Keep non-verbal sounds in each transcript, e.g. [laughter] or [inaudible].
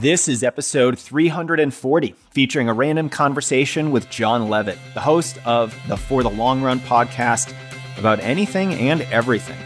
This is episode 340, featuring a random conversation with Jon Levitt, the host of the For the Long Run podcast about anything and everything.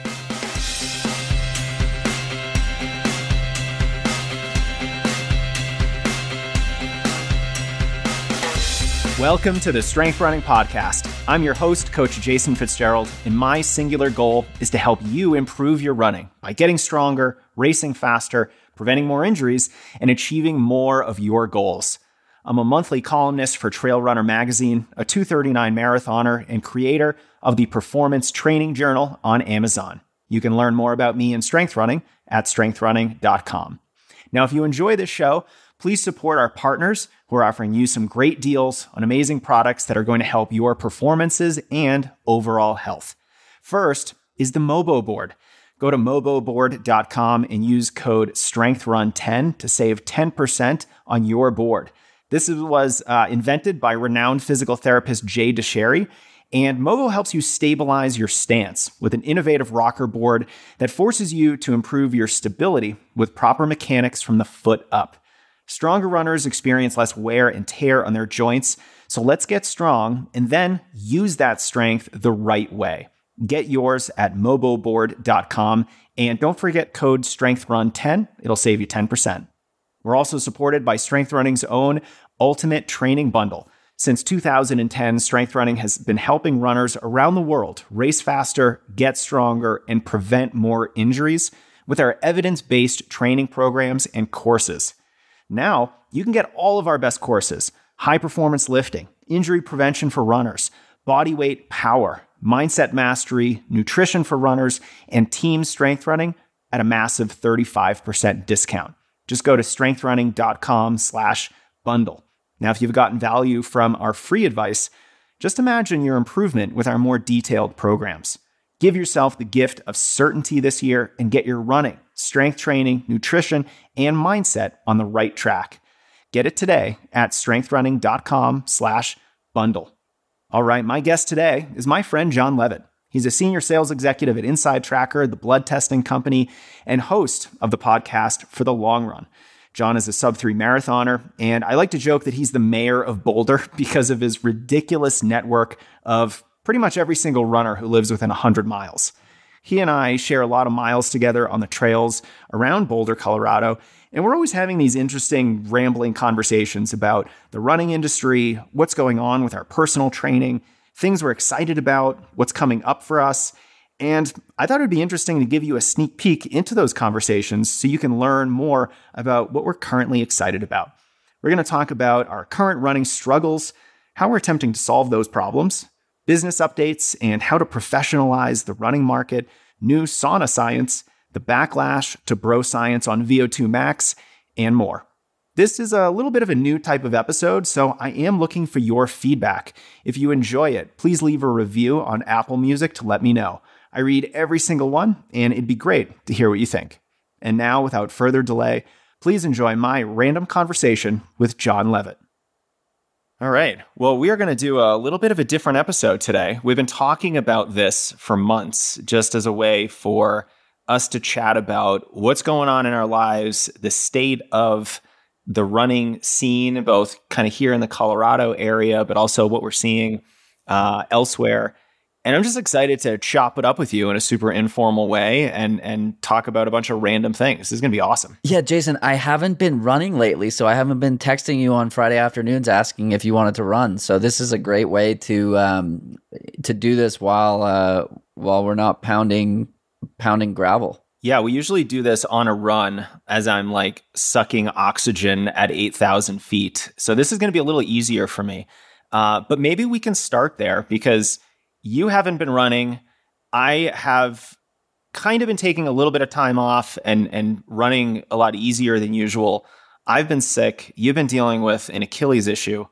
Welcome to the Strength Running Podcast. I'm your host, Coach Jason Fitzgerald, and my singular goal is to help you improve your running by getting stronger, racing faster, preventing more injuries, and achieving more of your goals. I'm a monthly columnist for Trail Runner Magazine, a 239 marathoner, and creator of the Performance Training Journal on Amazon. You can learn more about me and strength running at strengthrunning.com. Now, if you enjoy this show, please support our partners who are offering you some great deals on amazing products that are going to help your performances and overall health. First is the Mobo board. Go to moboboard.com and use code StrengthRun10 to save 10% on your board. This was uh, invented by renowned physical therapist Jay Dicharry, and Mobo helps you stabilize your stance with an innovative rocker board that forces you to improve your stability with proper mechanics from the foot up. Stronger runners experience less wear and tear on their joints, so let's get strong and then use that strength the right way. Get yours at moboboard.com and don't forget code StrengthRun10. It'll save you 10%. We're also supported by Strength Running's own Ultimate Training Bundle. Since 2010, Strength Running has been helping runners around the world race faster, get stronger, and prevent more injuries with our evidence based training programs and courses. Now, you can get all of our best courses high performance lifting, injury prevention for runners, body weight power, mindset mastery, nutrition for runners, and team strength running at a massive 35% discount. Just go to strengthrunning.com slash bundle. Now, if you've gotten value from our free advice, just imagine your improvement with our more detailed programs. Give yourself the gift of certainty this year and get your running, strength training, nutrition, and mindset on the right track. Get it today at strengthrunning.com slash bundle. All right, my guest today is my friend Jon Levitt. He's a senior sales executive at InsideTracker, the blood testing company, and host of the podcast For the Long Run. Jon is a sub three marathoner, and I like to joke that he's the mayor of Boulder [laughs] because of his ridiculous network of pretty much every single runner who lives within 100 miles. He and I share a lot of miles together on the trails around Boulder, Colorado, and we're always having these interesting, rambling conversations about the running industry, what's going on with our personal training, things we're excited about, what's coming up for us. And I thought it would be interesting to give you a sneak peek into those conversations so you can learn more about what we're currently excited about. We're going to talk about our current running struggles, how we're attempting to solve those problems, business updates, and how to professionalize the running market, new sauna science, the backlash to bro science on VO2 max, and more. This is a little bit of a new type of episode, so I am looking for your feedback. If you enjoy it, please leave a review on Apple Music to let me know. I read every single one, and it'd be great to hear what you think. And now, without further delay, please enjoy my random conversation with Jon Levitt. All right. Well, we are going to do a little bit of a different episode today. We've been talking about this for months just as a way for us to chat about what's going on in our lives, the state of the running scene, both kind of here in the Colorado area, but also what we're seeing uh, elsewhere. And I'm just excited to chop it up with you in a super informal way and and talk about a bunch of random things. This is going to be awesome. Yeah, Jason, I haven't been running lately, so I haven't been texting you on Friday afternoons asking if you wanted to run. So this is a great way to um, to do this while uh, while we're not pounding pounding gravel. Yeah, we usually do this on a run as I'm like sucking oxygen at 8,000 feet. So this is going to be a little easier for me. Uh, but maybe we can start there because you haven't been running. I have kind of been taking a little bit of time off and and running a lot easier than usual. I've been sick. You've been dealing with an Achilles issue.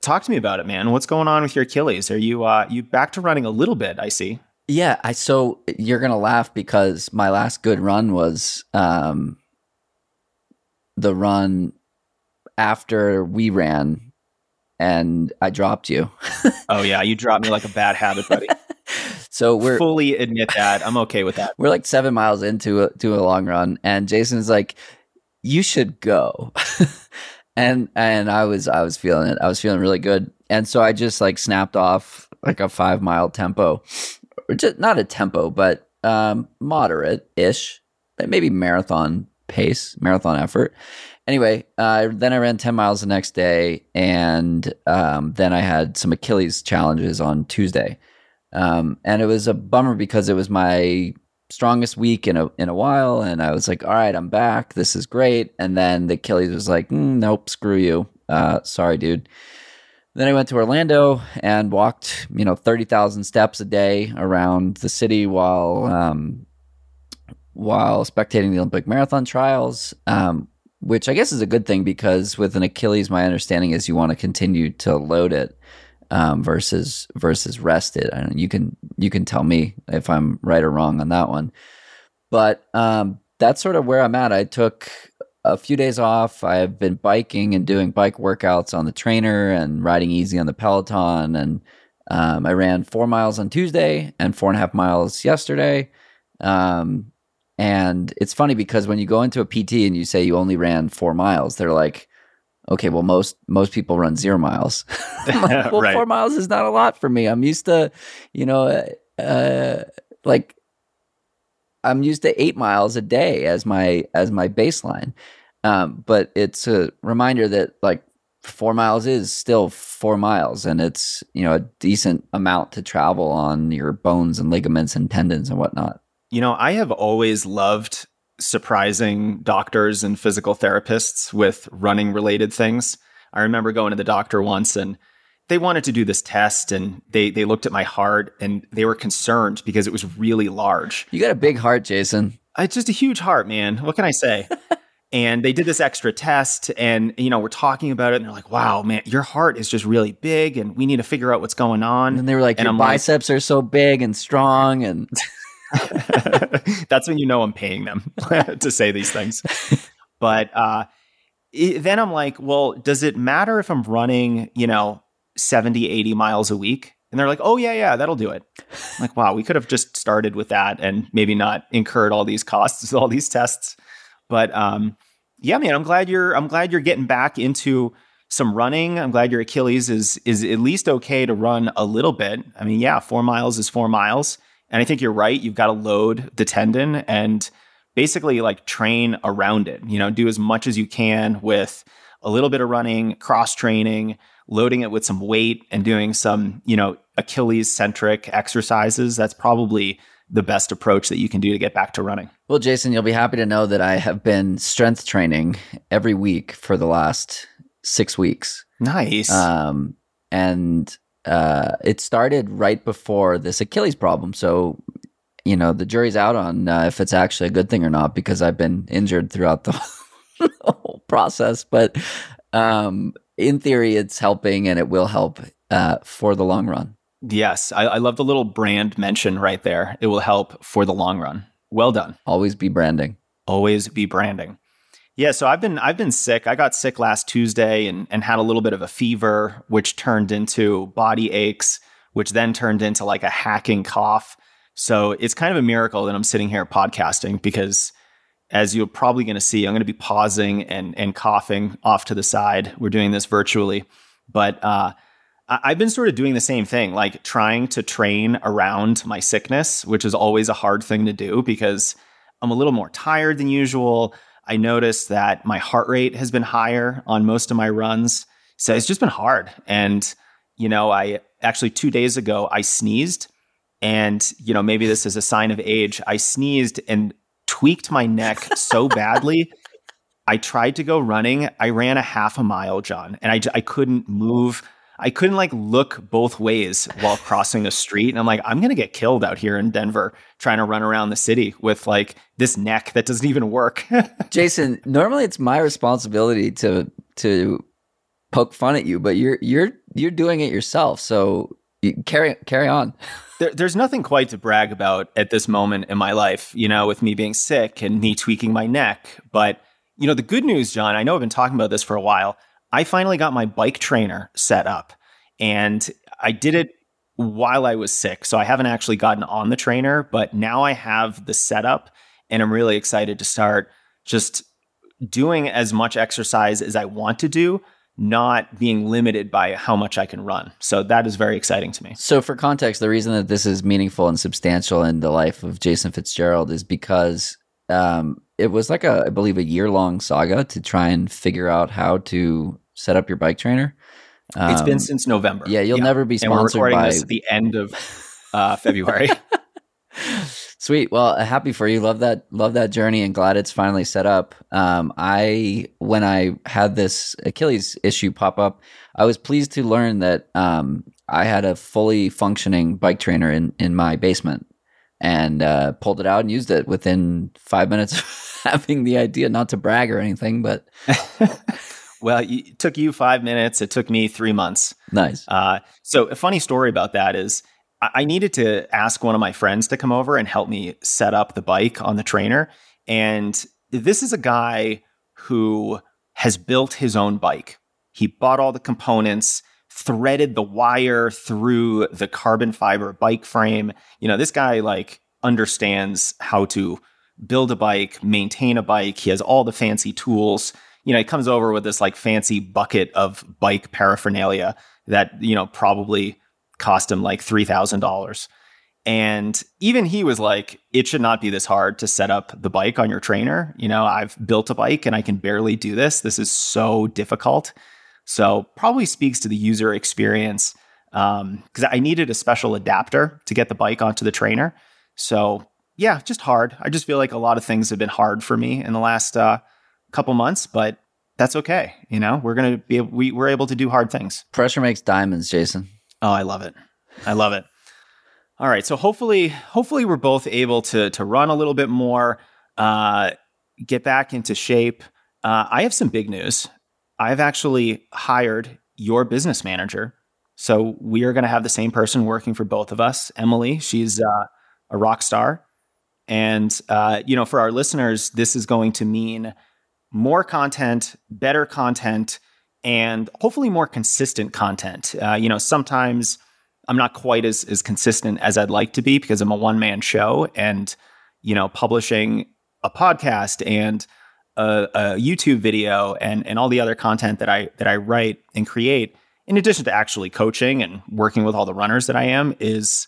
Talk to me about it, man. What's going on with your Achilles? Are you uh you back to running a little bit, I see. Yeah, I so you're to laugh because my last good run was um the run after we ran and I dropped you. oh yeah, you dropped me like a bad habit, buddy. [laughs] so we're fully admit that. I'm okay with that. [laughs] We're like seven miles into a, to a long run, and Jason's like, you should go. [laughs] and and I was I was feeling it. I was feeling really good. And so I just like snapped off like a five mile tempo. Or just not a tempo, but um moderate ish. Maybe marathon pace, marathon effort. Anyway, uh, then I ran 10 miles the next day, and um, then I had some Achilles challenges on Tuesday. Um, and it was a bummer because it was my strongest week in a in a while, and I was like, "All right, I'm back. This is great." And then the Achilles was like, mm, "Nope, screw you. Uh, sorry, dude." Then I went to Orlando and walked, you know, thirty thousand steps a day around the city while um, while spectating the Olympic marathon trials. Um, which I guess is a good thing because with an Achilles, my understanding is you want to continue to load it um, versus versus rested. And you can you can tell me if I'm right or wrong on that one. But um, that's sort of where I'm at. I took a few days off. I've been biking and doing bike workouts on the trainer and riding easy on the Peloton. And um, I ran four miles on Tuesday and four and a half miles yesterday. Um, and it's funny because when you go into a PT and you say you only ran four miles, they're like, okay, well most most people run zero miles. [laughs] like, [laughs] well, right. four miles is not a lot for me. I'm used to, you know, uh, uh, like I'm used to eight miles a day as my as my baseline. Um, but it's a reminder that like four miles is still four miles, and it's you know a decent amount to travel on your bones and ligaments and tendons and whatnot. You know, I have always loved surprising doctors and physical therapists with running related things. I remember going to the doctor once and they wanted to do this test and they they looked at my heart and they were concerned because it was really large. You got a big heart, Jason. It's just a huge heart, man. What can I say? [laughs] and they did this extra test and you know we're talking about it and they're like wow man your heart is just really big and we need to figure out what's going on and they were like and your I'm biceps like, are so big and strong and [laughs] [laughs] That's when you know I'm paying them [laughs] to say these things. But uh, it, then I'm like, well, does it matter if I'm running, you know, 70, 80 miles a week? And they're like, oh, yeah, yeah, that'll do it. I'm like, wow, we could have just started with that and maybe not incurred all these costs [laughs] all these tests. But um, yeah, man, I'm glad you're I'm glad you're getting back into some running. I'm glad your Achilles is is at least okay to run a little bit. I mean, yeah, four miles is four miles. And I think you're right. You've got to load the tendon and basically like train around it. You know, do as much as you can with a little bit of running, cross training, loading it with some weight and doing some, you know, Achilles centric exercises. That's probably the best approach that you can do to get back to running. Well, Jason, you'll be happy to know that I have been strength training every week for the last six weeks. Nice. Um, and uh, it started right before this Achilles problem. So, you know, the jury's out on uh, if it's actually a good thing or not because I've been injured throughout the [laughs] whole process. But um, in theory, it's helping and it will help uh, for the long run. Yes, I, I love the little brand mention right there. It will help for the long run. Well done. Always be branding. Always be branding. Yeah, so I've been I've been sick. I got sick last Tuesday and and had a little bit of a fever, which turned into body aches, which then turned into like a hacking cough. So it's kind of a miracle that I'm sitting here podcasting because as you're probably going to see, I'm going to be pausing and and coughing off to the side. We're doing this virtually, but uh, I've been sort of doing the same thing, like trying to train around my sickness, which is always a hard thing to do because I'm a little more tired than usual. I noticed that my heart rate has been higher on most of my runs. So it's just been hard. And, you know, I actually two days ago, I sneezed. And, you know, maybe this is a sign of age. I sneezed and tweaked my neck so [laughs] badly. I tried to go running. I ran a half a mile, Jon, and I, I couldn't move I couldn't like look both ways while [laughs] crossing a street. And I'm like, I'm going to get killed out here in Denver trying to run around the city with like this neck that doesn't even work. [laughs] Jason, normally it's my responsibility to, to poke fun at you, but you're, you're, you're doing it yourself. So carry, carry on. [laughs] There, there's nothing quite to brag about at this moment in my life, you know, with me being sick and me tweaking my neck. But, you know, the good news, Jon, I know I've been talking about this for a while I finally got my bike trainer set up and I did it while I was sick. So I haven't actually gotten on the trainer, but now I have the setup and I'm really excited to start just doing as much exercise as I want to do, not being limited by how much I can run. So that is very exciting to me. So, for context, the reason that this is meaningful and substantial in the life of Jason Fitzgerald is because um, it was like a, I believe, a year long saga to try and figure out how to set up your bike trainer. Um, it's been um, since November. Yeah, you'll yeah. never be sponsored and we're recording by... this at the end of uh, February. [laughs] Sweet. Well, happy for you. Love that. Love that journey, and glad it's finally set up. Um, I when I had this Achilles issue pop up, I was pleased to learn that um, I had a fully functioning bike trainer in in my basement, and uh, pulled it out and used it within five minutes of [laughs] having the idea. Not to brag or anything, but [laughs] well, it took you five minutes. It took me three months. Nice. Uh, so a funny story about that is I needed to ask one of my friends to come over and help me set up the bike on the trainer. And this is a guy who has built his own bike. He bought all the components, threaded the wire through the carbon fiber bike frame. You know, this guy like understands how to build a bike, maintain a bike. He has all the fancy tools. You know, he comes over with this like fancy bucket of bike paraphernalia that, you know, probably cost him like $3,000. And even he was like, it should not be this hard to set up the bike on your trainer. You know, I've built a bike and I can barely do this. This is so difficult. So, probably speaks to the user experience because um, I needed a special adapter to get the bike onto the trainer. So, yeah, just hard. I just feel like a lot of things have been hard for me in the last uh, couple months, but that's okay. You know, we're gonna be we we're able to do hard things. Pressure makes diamonds, Jason. Oh, I love it. I love it. All right, so hopefully, hopefully we're both able to to run a little bit more, uh, get back into shape. Uh, I have some big news. I've actually hired your business manager, so we are going to have the same person working for both of us. Emily, she's uh, a rock star, and uh, you know, for our listeners, this is going to mean more content, better content and hopefully more consistent content. Uh, you know, sometimes I'm not quite as as consistent as I'd like to be because I'm a one man show, and you know, publishing a podcast and a, a, YouTube video and and all the other content that I that I write and create, in addition to actually coaching and working with all the runners that I am, is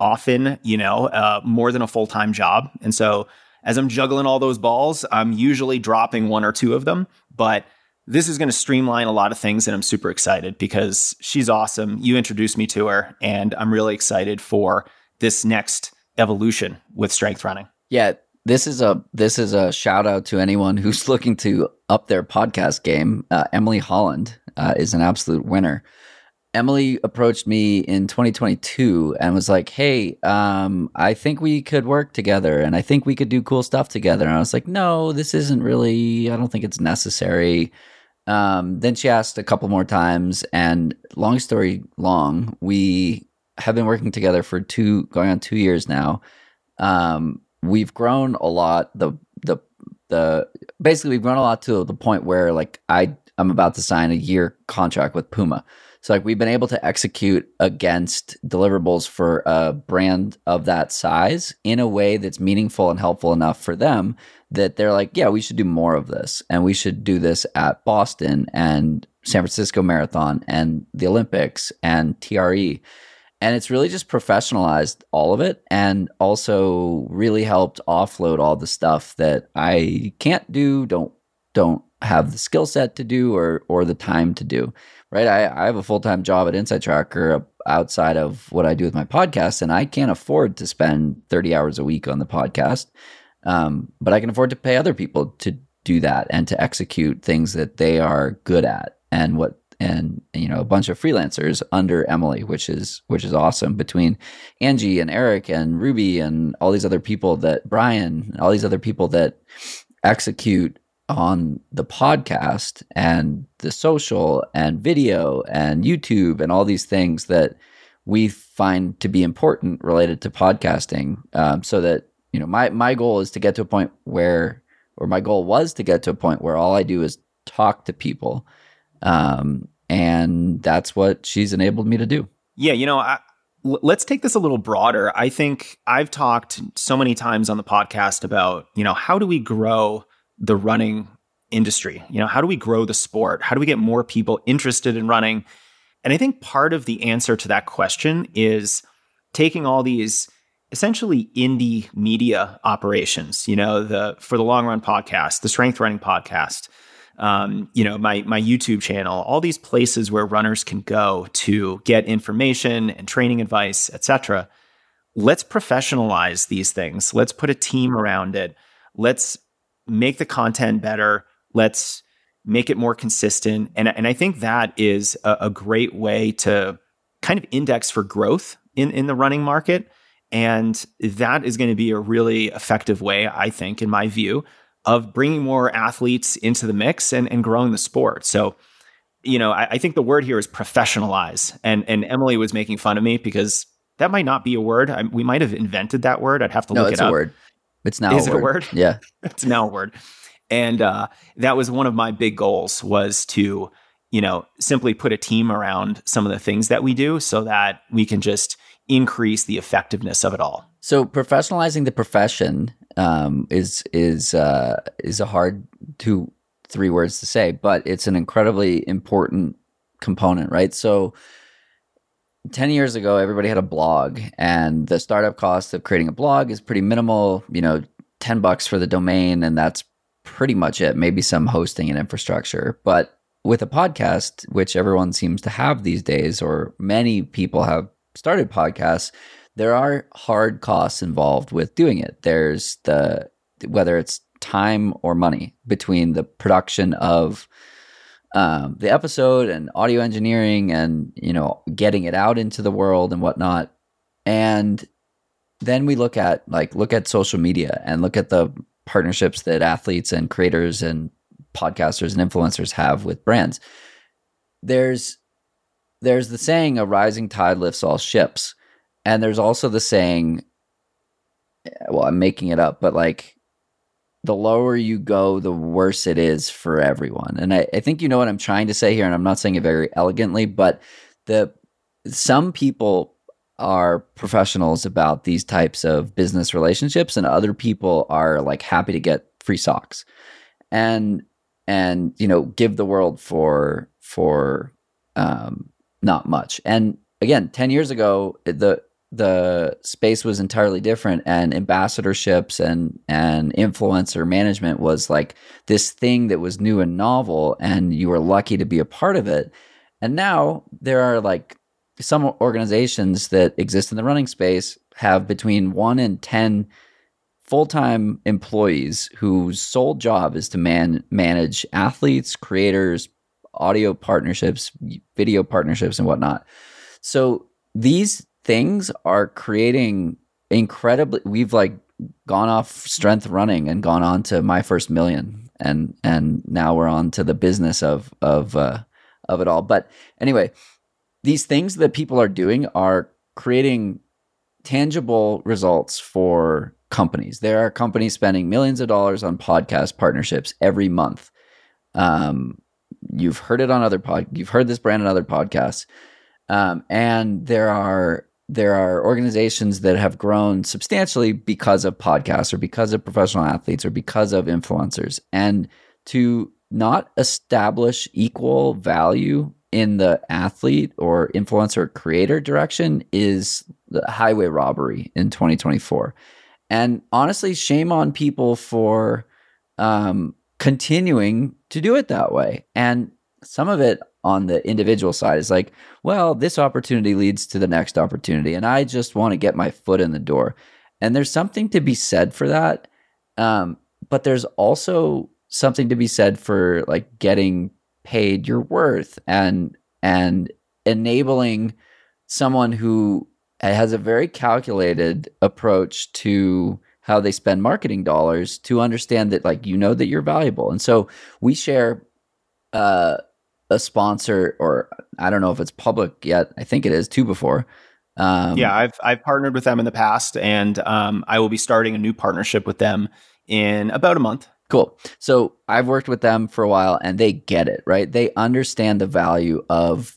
often you know uh, more than a full time job, and so. As I'm juggling all those balls, I'm usually dropping one or two of them, but this is going to streamline a lot of things and I'm super excited because she's awesome. You introduced me to her and I'm really excited for this next evolution with strength running. Yeah, this is a this is a shout out to anyone who's [laughs] looking to up their podcast game. Uh, Emily Holland uh, is an absolute winner. Emily approached me in 2022 and was like, "Hey, um, I think we could work together, and I think we could do cool stuff together." And I was like, "No, this isn't really. I don't think it's necessary." Um, then she asked a couple more times, and long story long, we have been working together for two, going on two years now. Um, we've grown a lot. The the the basically we've grown a lot to the point where like I I'm about to sign a year contract with Puma. So like we've been able to execute against deliverables for a brand of that size in a way that's meaningful and helpful enough for them that they're like, yeah, we should do more of this and we should do this at Boston and San Francisco Marathon and the Olympics and TRE. And it's really just professionalized all of it and also really helped offload all the stuff that I can't do, don't don't have the skill set to do or or the time to do right? I, I have a full time job at InsideTracker outside of what I do with my podcast, and I can't afford to spend 30 hours a week on the podcast. Um, but I can afford to pay other people to do that and to execute things that they are good at and what and you know a bunch of freelancers under Emily, which is which is awesome. Between Angie and Eric and Ruby and all these other people that Brian, all these other people that execute on the podcast and the social and video and YouTube and all these things that we find to be important related to podcasting. Um, so that you know, my my goal is to get to a point where, or my goal was to get to a point where all I do is talk to people, um, and that's what she's enabled me to do. Yeah, you know, I, let's take this a little broader. I think I've talked so many times on the podcast about, you know, how do we grow the running industry? You know, how do we grow the sport? How do we get more people interested in running? And I think part of the answer to that question is taking all these essentially indie media operations, you know, the for the long run podcast, the strength running podcast, um, you know, my my YouTube channel, all these places where runners can go to get information and training advice, etc. Let's professionalize these things. Let's put a team around it. Let's make the content better. Let's make it more consistent. And, and I think that is a, a great way to kind of index for growth in, in the running market. And that is going to be a really effective way, I think, in my view, of bringing more athletes into the mix and, and growing the sport. So, you know, I, I, think the word here is professionalize. And and Emily was making fun of me because that might not be a word. I, we might have invented that word. I'd have to no, look it up. a word. It's now is a it word. a word? Yeah, [laughs] it's now a word. And uh, that was one of my big goals was to, you know, simply put a team around some of the things that we do so that we can just increase the effectiveness of it all. So professionalizing the profession um, is is uh, is a hard two three words to say, but it's an incredibly important component, right? So. 10 years ago everybody had a blog and the startup cost of creating a blog is pretty minimal you know 10 bucks for the domain and that's pretty much it maybe some hosting and infrastructure but with a podcast which everyone seems to have these days or many people have started podcasts there are hard costs involved with doing it. There's the whether it's time or money between the production of um, the episode and audio engineering and you know getting it out into the world and whatnot. And then we look at like look at social media and look at the partnerships that athletes and creators and podcasters and influencers have with brands. There's there's the saying a rising tide lifts all ships and there's also the saying, well, I'm making it up, but like the lower you go, the worse it is for everyone. And I, I think you know what I'm trying to say here, and I'm not saying it very elegantly, but the some people are professionals about these types of business relationships, and other people are like happy to get free socks. And and you know give the world for for um not much and again 10 years ago the the space was entirely different and ambassadorships and and influencer management was like this thing that was new and novel and you were lucky to be a part of it. And now there are like some organizations that exist in the running space have between 1 and 10 full-time employees whose sole job is to man manage athletes creators audio partnerships video partnerships and whatnot. So these things are creating incredibly we've like gone off strength running and gone on to my first million and and now we're on to the business of of uh of it all. But anyway these things that people are doing are creating tangible results for companies. There are companies spending millions of dollars on podcast partnerships every month. Um you've heard it on other pod you've heard this brand on other podcasts. Um, and there are there are organizations that have grown substantially because of podcasts or because of professional athletes or because of influencers. And to not establish equal value in the athlete or influencer creator direction is the highway robbery in 2024. And honestly, shame on people for um, continuing to do it that way. And some of it on the individual side is like, well, this opportunity leads to the next opportunity, and I just want to get my foot in the door. And there's something to be said for that. Um, but there's also something to be said for like getting paid your worth and and enabling someone who has a very calculated approach to how they spend marketing dollars to understand that like you know that you're valuable and so we share uh a sponsor, or I don't know if it's public yet. I think it is two before. Um, yeah, I've I've partnered with them in the past, and um, I will be starting a new partnership with them in about a month. Cool. So I've worked with them for a while, and they get it right. They understand the value of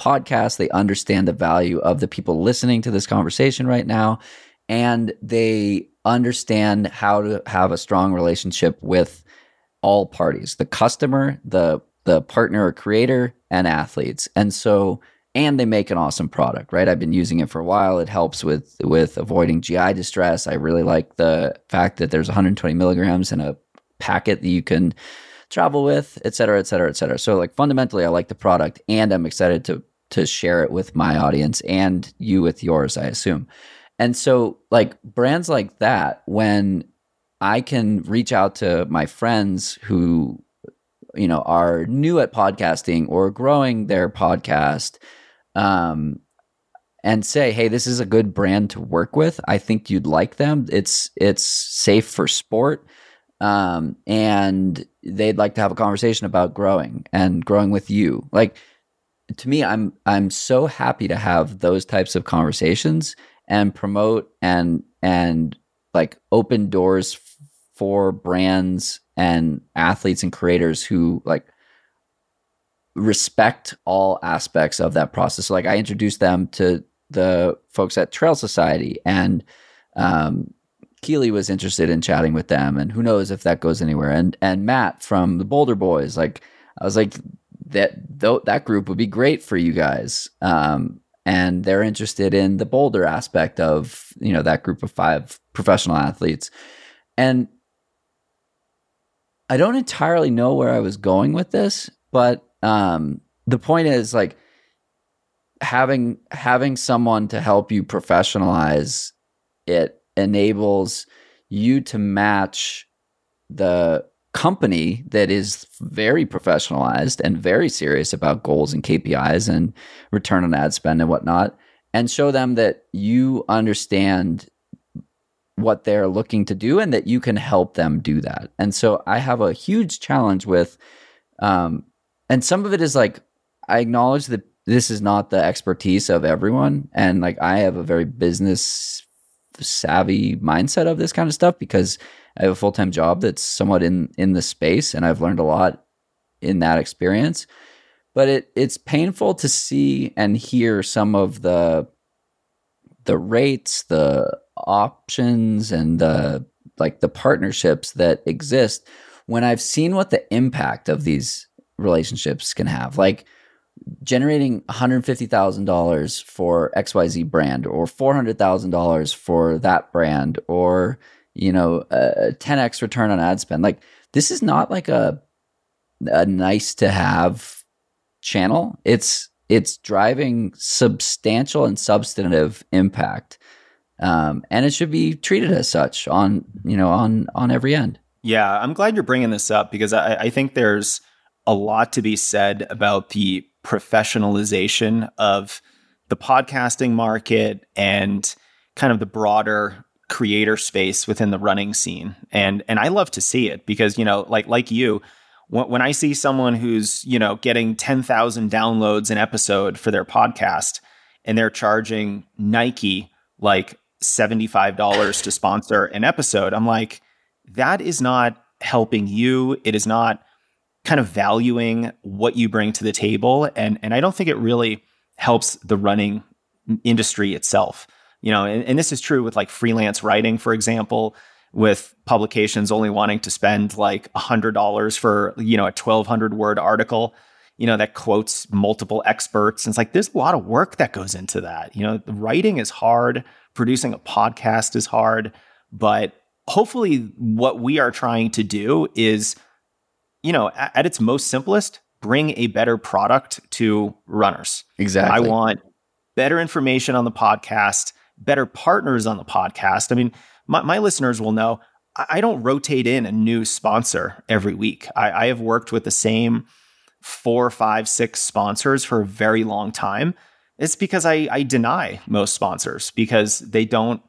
podcasts. They understand the value of the people listening to this conversation right now, and they understand how to have a strong relationship with all parties, the customer, the the partner or creator, and athletes. And so and they make an awesome product, right? I've been using it for a while. It helps with with avoiding GI distress. I really like the fact that there's 120 milligrams in a packet that you can travel with, et cetera, et cetera, et cetera. So like fundamentally, I like the product, and I'm excited to to share it with my audience and you with yours, I assume. And so like brands like that, when I can reach out to my friends who you know are new at podcasting or growing their podcast um, and say hey this is a good brand to work with. I think you'd like them. It's it's safe for sport. Um, and they'd like to have a conversation about growing and growing with you. Like to me i'm i'm so happy to have those types of conversations and promote and and like open doors for brands and athletes and creators who like respect all aspects of that process. So like I introduced them to the folks at Trail Society and um, Keely was interested in chatting with them and who knows if that goes anywhere. And and Matt from the Boulder Boys, like I was like that th- that group would be great for you guys. Um, and they're interested in the boulder aspect of, you know, that group of five professional athletes. And I don't entirely know where I was going with this, but um, the point is like having having someone to help you professionalize it enables you to match the company that is very professionalized and very serious about goals and KPIs and return on ad spend and whatnot, and show them that you understand what they're looking to do and that you can help them do that. And so I have a huge challenge with, um, and some of it is like, I acknowledge that this is not the expertise of everyone. And like, I have a very business savvy mindset of this kind of stuff because I have a full time job that's somewhat in, in the space and I've learned a lot in that experience. But it, it's painful to see and hear some of the the rates, the options and the like the partnerships that exist when I've seen what the impact of these relationships can have. Like generating $150,000 for XYZ brand or $400,000 for that brand or you know a 10x return on ad spend. Like this is not like a a nice to have channel. It's it's driving substantial and substantive impact um, and it should be treated as such on you know on on every end. Yeah, I'm glad you're bringing this up because I, I think there's a lot to be said about the professionalization of the podcasting market and kind of the broader creator space within the running scene and and I love to see it because you know like like you when, when I see someone who's you know getting 10,000 downloads an episode for their podcast and they're charging Nike like $75 to sponsor an episode. I'm like, that is not helping you. It is not kind of valuing what you bring to the table. And, and I don't think it really helps the running industry itself. You know, and, and this is true with like freelance writing, for example, with publications only wanting to spend like $100 for, you know, a 1200 word article you know, that quotes multiple experts. And it's like there's a lot of work that goes into that. You know, writing is hard, producing a podcast is hard, but hopefully what we are trying to do is, you know, at, at its most simplest, bring a better product to runners. Exactly. I want better information on the podcast, better partners on the podcast. I mean, my, my listeners will know I, don't rotate in a new sponsor every week. I, I have worked with the same four, five, six sponsors for a very long time, it's because I, I deny most sponsors because they don't,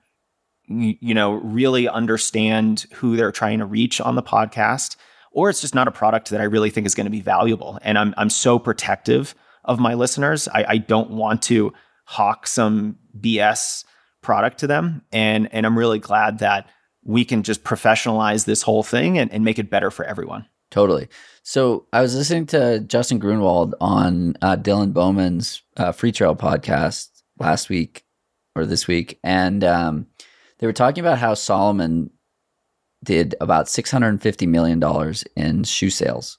you know, really understand who they're trying to reach on the podcast, or it's just not a product that I really think is going to be valuable. And I'm I'm so protective of my listeners. I, I don't want to hawk some BS product to them. And and I'm really glad that we can just professionalize this whole thing and, and make it better for everyone. Totally. So I was listening to Justin Grunewald on uh, Dylan Bowman's uh, Freetrail podcast last week or this week, and um, they were talking about how Salomon did about $650 million in shoe sales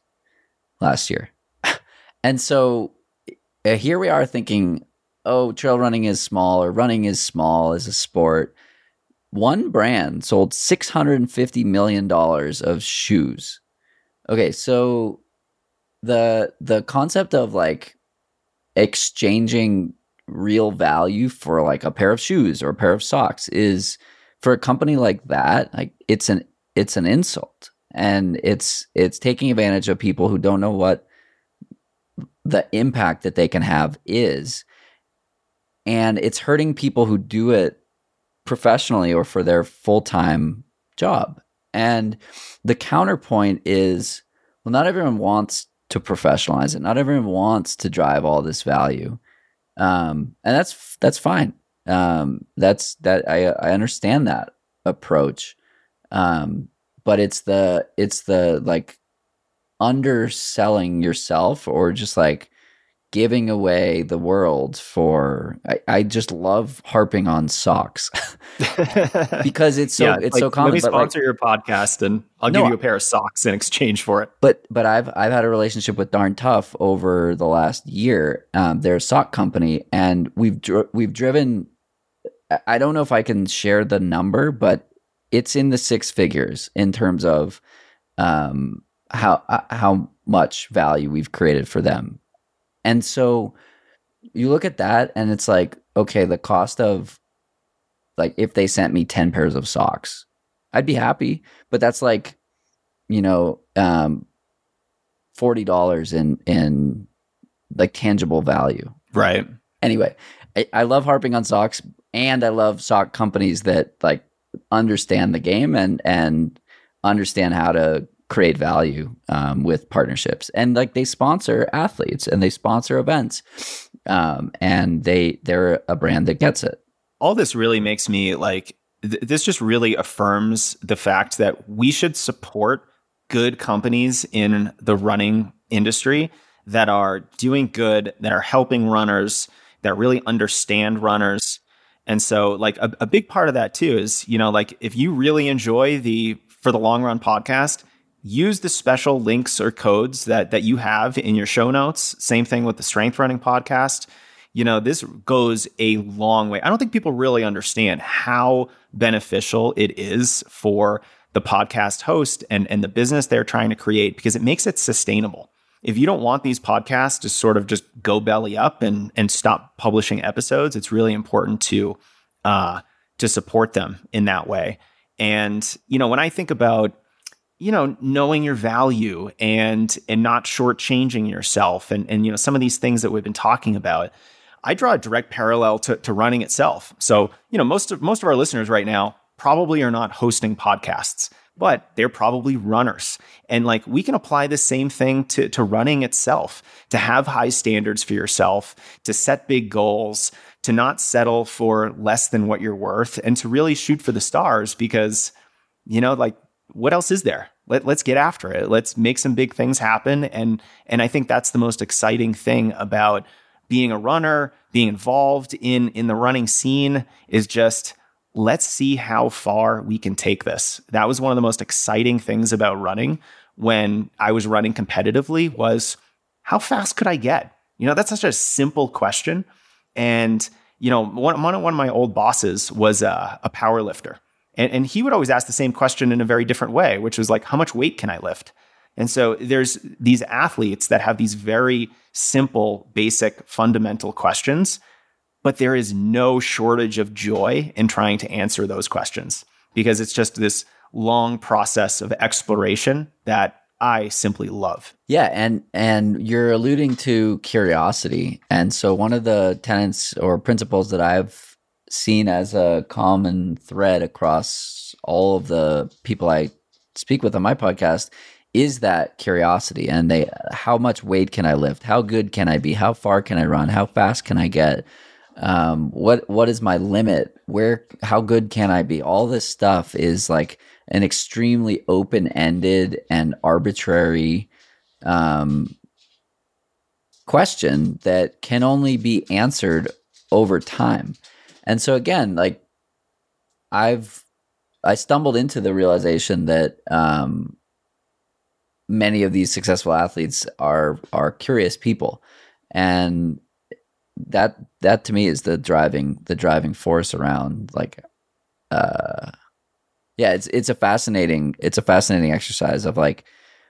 last year. [laughs] and so uh, here we are thinking, oh, trail running is small or running is small as a sport. One brand sold $650 million of shoes. Okay, so the the concept of like exchanging real value for like a pair of shoes or a pair of socks is for a company like that like it's an it's an insult. And it's it's taking advantage of people who don't know what the impact that they can have is. And it's hurting people who do it professionally or for their full-time job and the counterpoint is well not everyone wants to professionalize it. Not everyone wants to drive all this value. Um, and that's that's fine. Um, that's that I I understand that approach. Um, but it's the it's the like underselling yourself or just like giving away the world for I, I just love harping on socks [laughs] because it's so yeah, it's like, so common. Let me sponsor like, your podcast and I'll no, give you a pair of socks in exchange for it. But but I've I've had a relationship with Darn Tough over the last year. Um, they're a sock company and we've dr- we've driven I don't know if I can share the number, but it's in the six figures in terms of um, how uh, how much value we've created for them. And so you look at that and it's like, okay, the cost of like if they sent me 10 pairs of socks, I'd be happy, but that's like, you know, um, $40 in in like tangible value. Right. Anyway, I, I love harping on socks and I love sock companies that like understand the game and and understand how to create value um, with partnerships. And like they sponsor athletes and they sponsor events um, and they they're a brand that gets it. All this really makes me like th- this just really affirms the fact that we should support good companies in the running industry that are doing good that are helping runners that really understand runners. And so, like, a, a big part of that too is, you know, like if you really enjoy the For the Long Run podcast, use the special links or codes that that you have in your show notes. Same thing with the Strength Running podcast. You know, this goes a long way. I don't think people really understand how beneficial it is for the podcast host and, and the business they're trying to create because it makes it sustainable if you don't want these podcasts to sort of just go belly up and and stop publishing episodes, it's really important to uh, to support them in that way. And you know, when I think about you know knowing your value and and not shortchanging yourself, and and you know some of these things that we've been talking about, I draw a direct parallel to, to running itself. So you know, most of most of our listeners right now probably are not hosting podcasts but they're probably runners. And like we can apply the same thing to, to running itself, to have high standards for yourself, to set big goals, to not settle for less than what you're worth, and to really shoot for the stars because, you know, like what else is there? Let, let's get after it. Let's make some big things happen. And and I think that's the most exciting thing about being a runner, being involved in in the running scene is just let's see how far we can take this. That was one of the most exciting things about running when I was running competitively was how fast could I get? You know, that's such a simple question. And, you know, one, one, of my old bosses was a, a power lifter. And, and he would always ask the same question in a very different way, which was like, how much weight can I lift? And so there's these athletes that have these very simple, basic, fundamental questions but there is no shortage of joy in trying to answer those questions because it's just this long process of exploration that I simply love. Yeah, and and you're alluding to curiosity. And so one of the tenets or principles that I've seen as a common thread across all of the people I speak with on my podcast is that curiosity and they how much weight can I lift? How good can I be? How far can I run? How fast can I get? um, what what is my limit where how good can i be all this stuff is like an extremely open-ended and arbitrary um, question that can only be answered over time and so again like i've I stumbled into the realization that um, many of these successful athletes are are curious people, and that that to me is the driving the driving force around like uh yeah it's it's a fascinating it's a fascinating exercise of like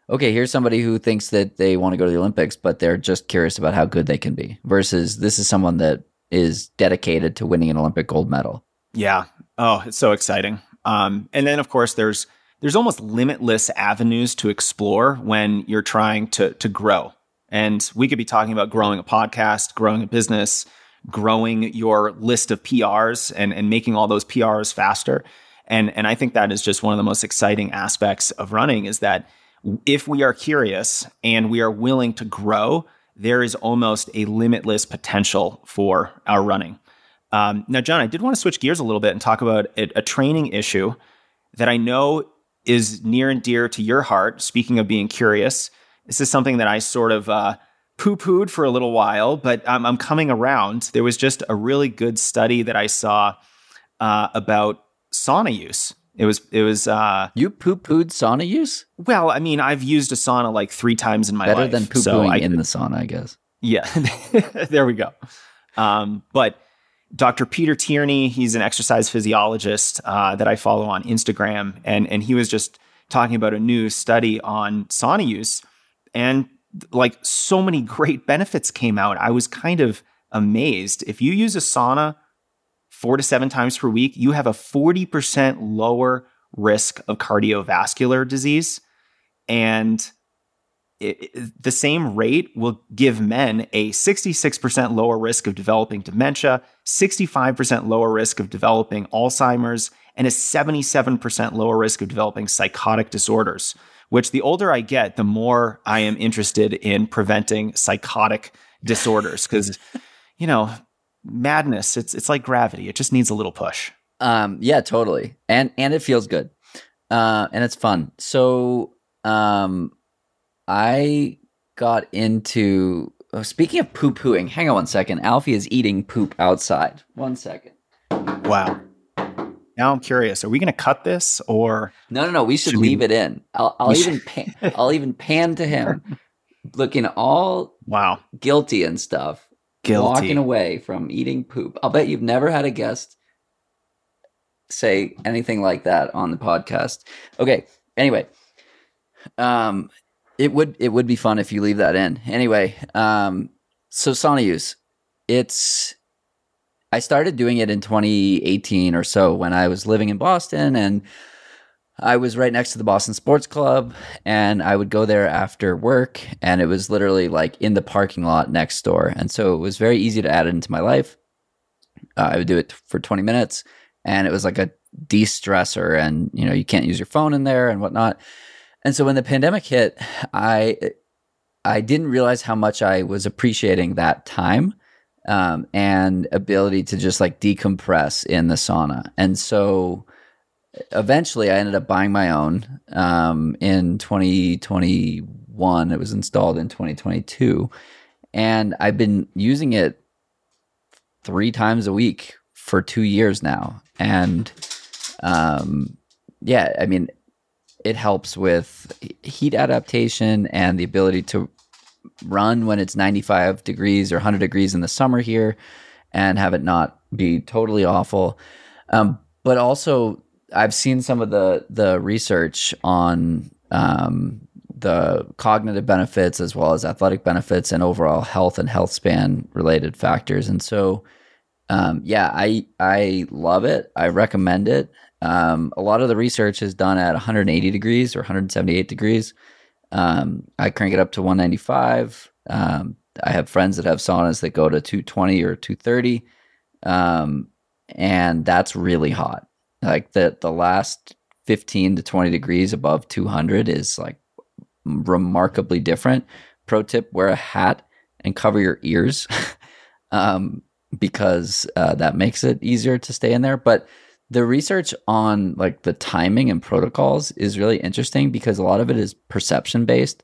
okay here's somebody who thinks that they want to go to the olympics but they're just curious about how good they can be versus this is someone that is dedicated to winning an olympic gold medal. Yeah. Oh it's so exciting. Um and then of course there's there's almost limitless avenues to explore when you're trying to to grow. And we could be talking about growing a podcast, growing a business, growing your list of PRs and, and making all those PRs faster. And, and I think that is just one of the most exciting aspects of running is that if we are curious and we are willing to grow, there is almost a limitless potential for our running. Um, now, Jon, I did want to switch gears a little bit and talk about a, a training issue that I know is near and dear to your heart. Speaking of being curious, this is something that I sort of uh, poo pooed for a little while, but I'm, I'm, coming around. There was just a really good study that I saw uh, about sauna use. It was, it was, uh, you poo pooed sauna use? Well, I mean, I've used a sauna like three times in my Better life. Better than poo pooing so in the sauna, I guess. Yeah, [laughs] there we go. Um, but Dr. Peter Tierney, he's an exercise physiologist uh, that I follow on Instagram, and and he was just talking about a new study on sauna use and like so many great benefits came out. I was kind of amazed. If you use a sauna four to seven times per week, you have a 40% lower risk of cardiovascular disease. And it, it, the same rate will give men a 66% lower risk of developing dementia, 65% lower risk of developing Alzheimer's, and a 77% lower risk of developing psychotic disorders which the older I get, the more I am interested in preventing psychotic disorders because, you know, madness, it's, it's like gravity. It just needs a little push. Um, yeah, totally. And, and it feels good. Uh, and it's fun. So, um, I got into, oh, speaking of poo pooing, hang on one second. Alfie is eating poop outside. One second. Wow. Now I'm curious. Are we going to cut this or no? No, no. We should, should leave we... it in. I'll, I'll even pan, I'll even pan to him, looking all wow guilty and stuff, guilty. walking away from eating poop. I'll bet you've never had a guest say anything like that on the podcast. Okay. Anyway, um, it would it would be fun if you leave that in. Anyway, um, so sauna use, it's I started doing it in 2018 or so when I was living in Boston and I was right next to the Boston Sports Club and I would go there after work and it was literally like in the parking lot next door. And so it was very easy to add it into my life. Uh, I would do it for 20 minutes and it was like a de-stressor and you know you can't use your phone in there and whatnot. And so when the pandemic hit, I I didn't realize how much I was appreciating that time um, and ability to just like decompress in the sauna. And so eventually I ended up buying my own um, in 2021. It was installed in 2022. And I've been using it three times a week for two years now. And um, yeah, I mean, it helps with heat adaptation and the ability to run when it's 95 degrees or 100 degrees in the summer here and have it not be totally awful. Um, but also, I've seen some of the the research on um, the cognitive benefits as well as athletic benefits and overall health and health span related factors. And so, um, yeah, I I love it. I recommend it. Um, a lot of the research is done at 180 degrees or 178 degrees. Um, I crank it up to 195. Um, I have friends that have saunas that go to 220 or 230. Um, and that's really hot. Like the, the last 15 to 20 degrees above 200 is like remarkably different. Pro tip wear a hat and cover your ears [laughs] um, because uh, that makes it easier to stay in there. But the research on like the timing and protocols is really interesting because a lot of it is perception based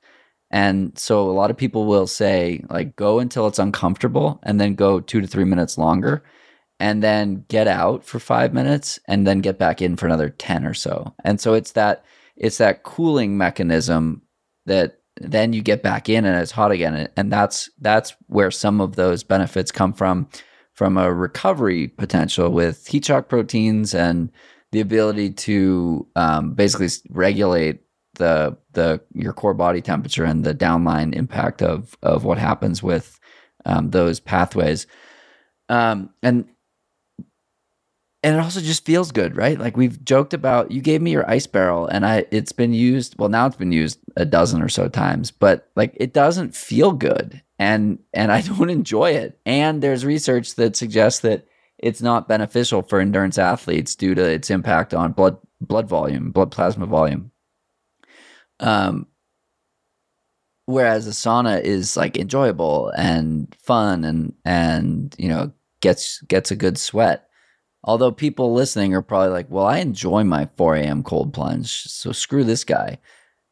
and so a lot of people will say like go until it's uncomfortable and then go 2 to 3 minutes longer and then get out for five minutes and then get back in for another 10 or so. And so it's that it's that cooling mechanism that then you get back in and it's hot again. And that's that's where some of those benefits come from from a recovery potential with heat shock proteins and the ability to um, basically regulate the the your core body temperature and the downline impact of of what happens with um, those pathways. Um, and and it also just feels good, right? Like we've joked about you gave me your ice barrel and I it's been used, well now it's been used a dozen or so times, but like it doesn't feel good and and I [laughs] don't enjoy it. And there's research that suggests that it's not beneficial for endurance athletes due to its impact on blood blood volume, blood plasma volume. Um, whereas a sauna is like enjoyable and fun and and you know gets gets a good sweat. Although people listening are probably like, "Well, I enjoy my 4 a.m. cold plunge, so screw this guy."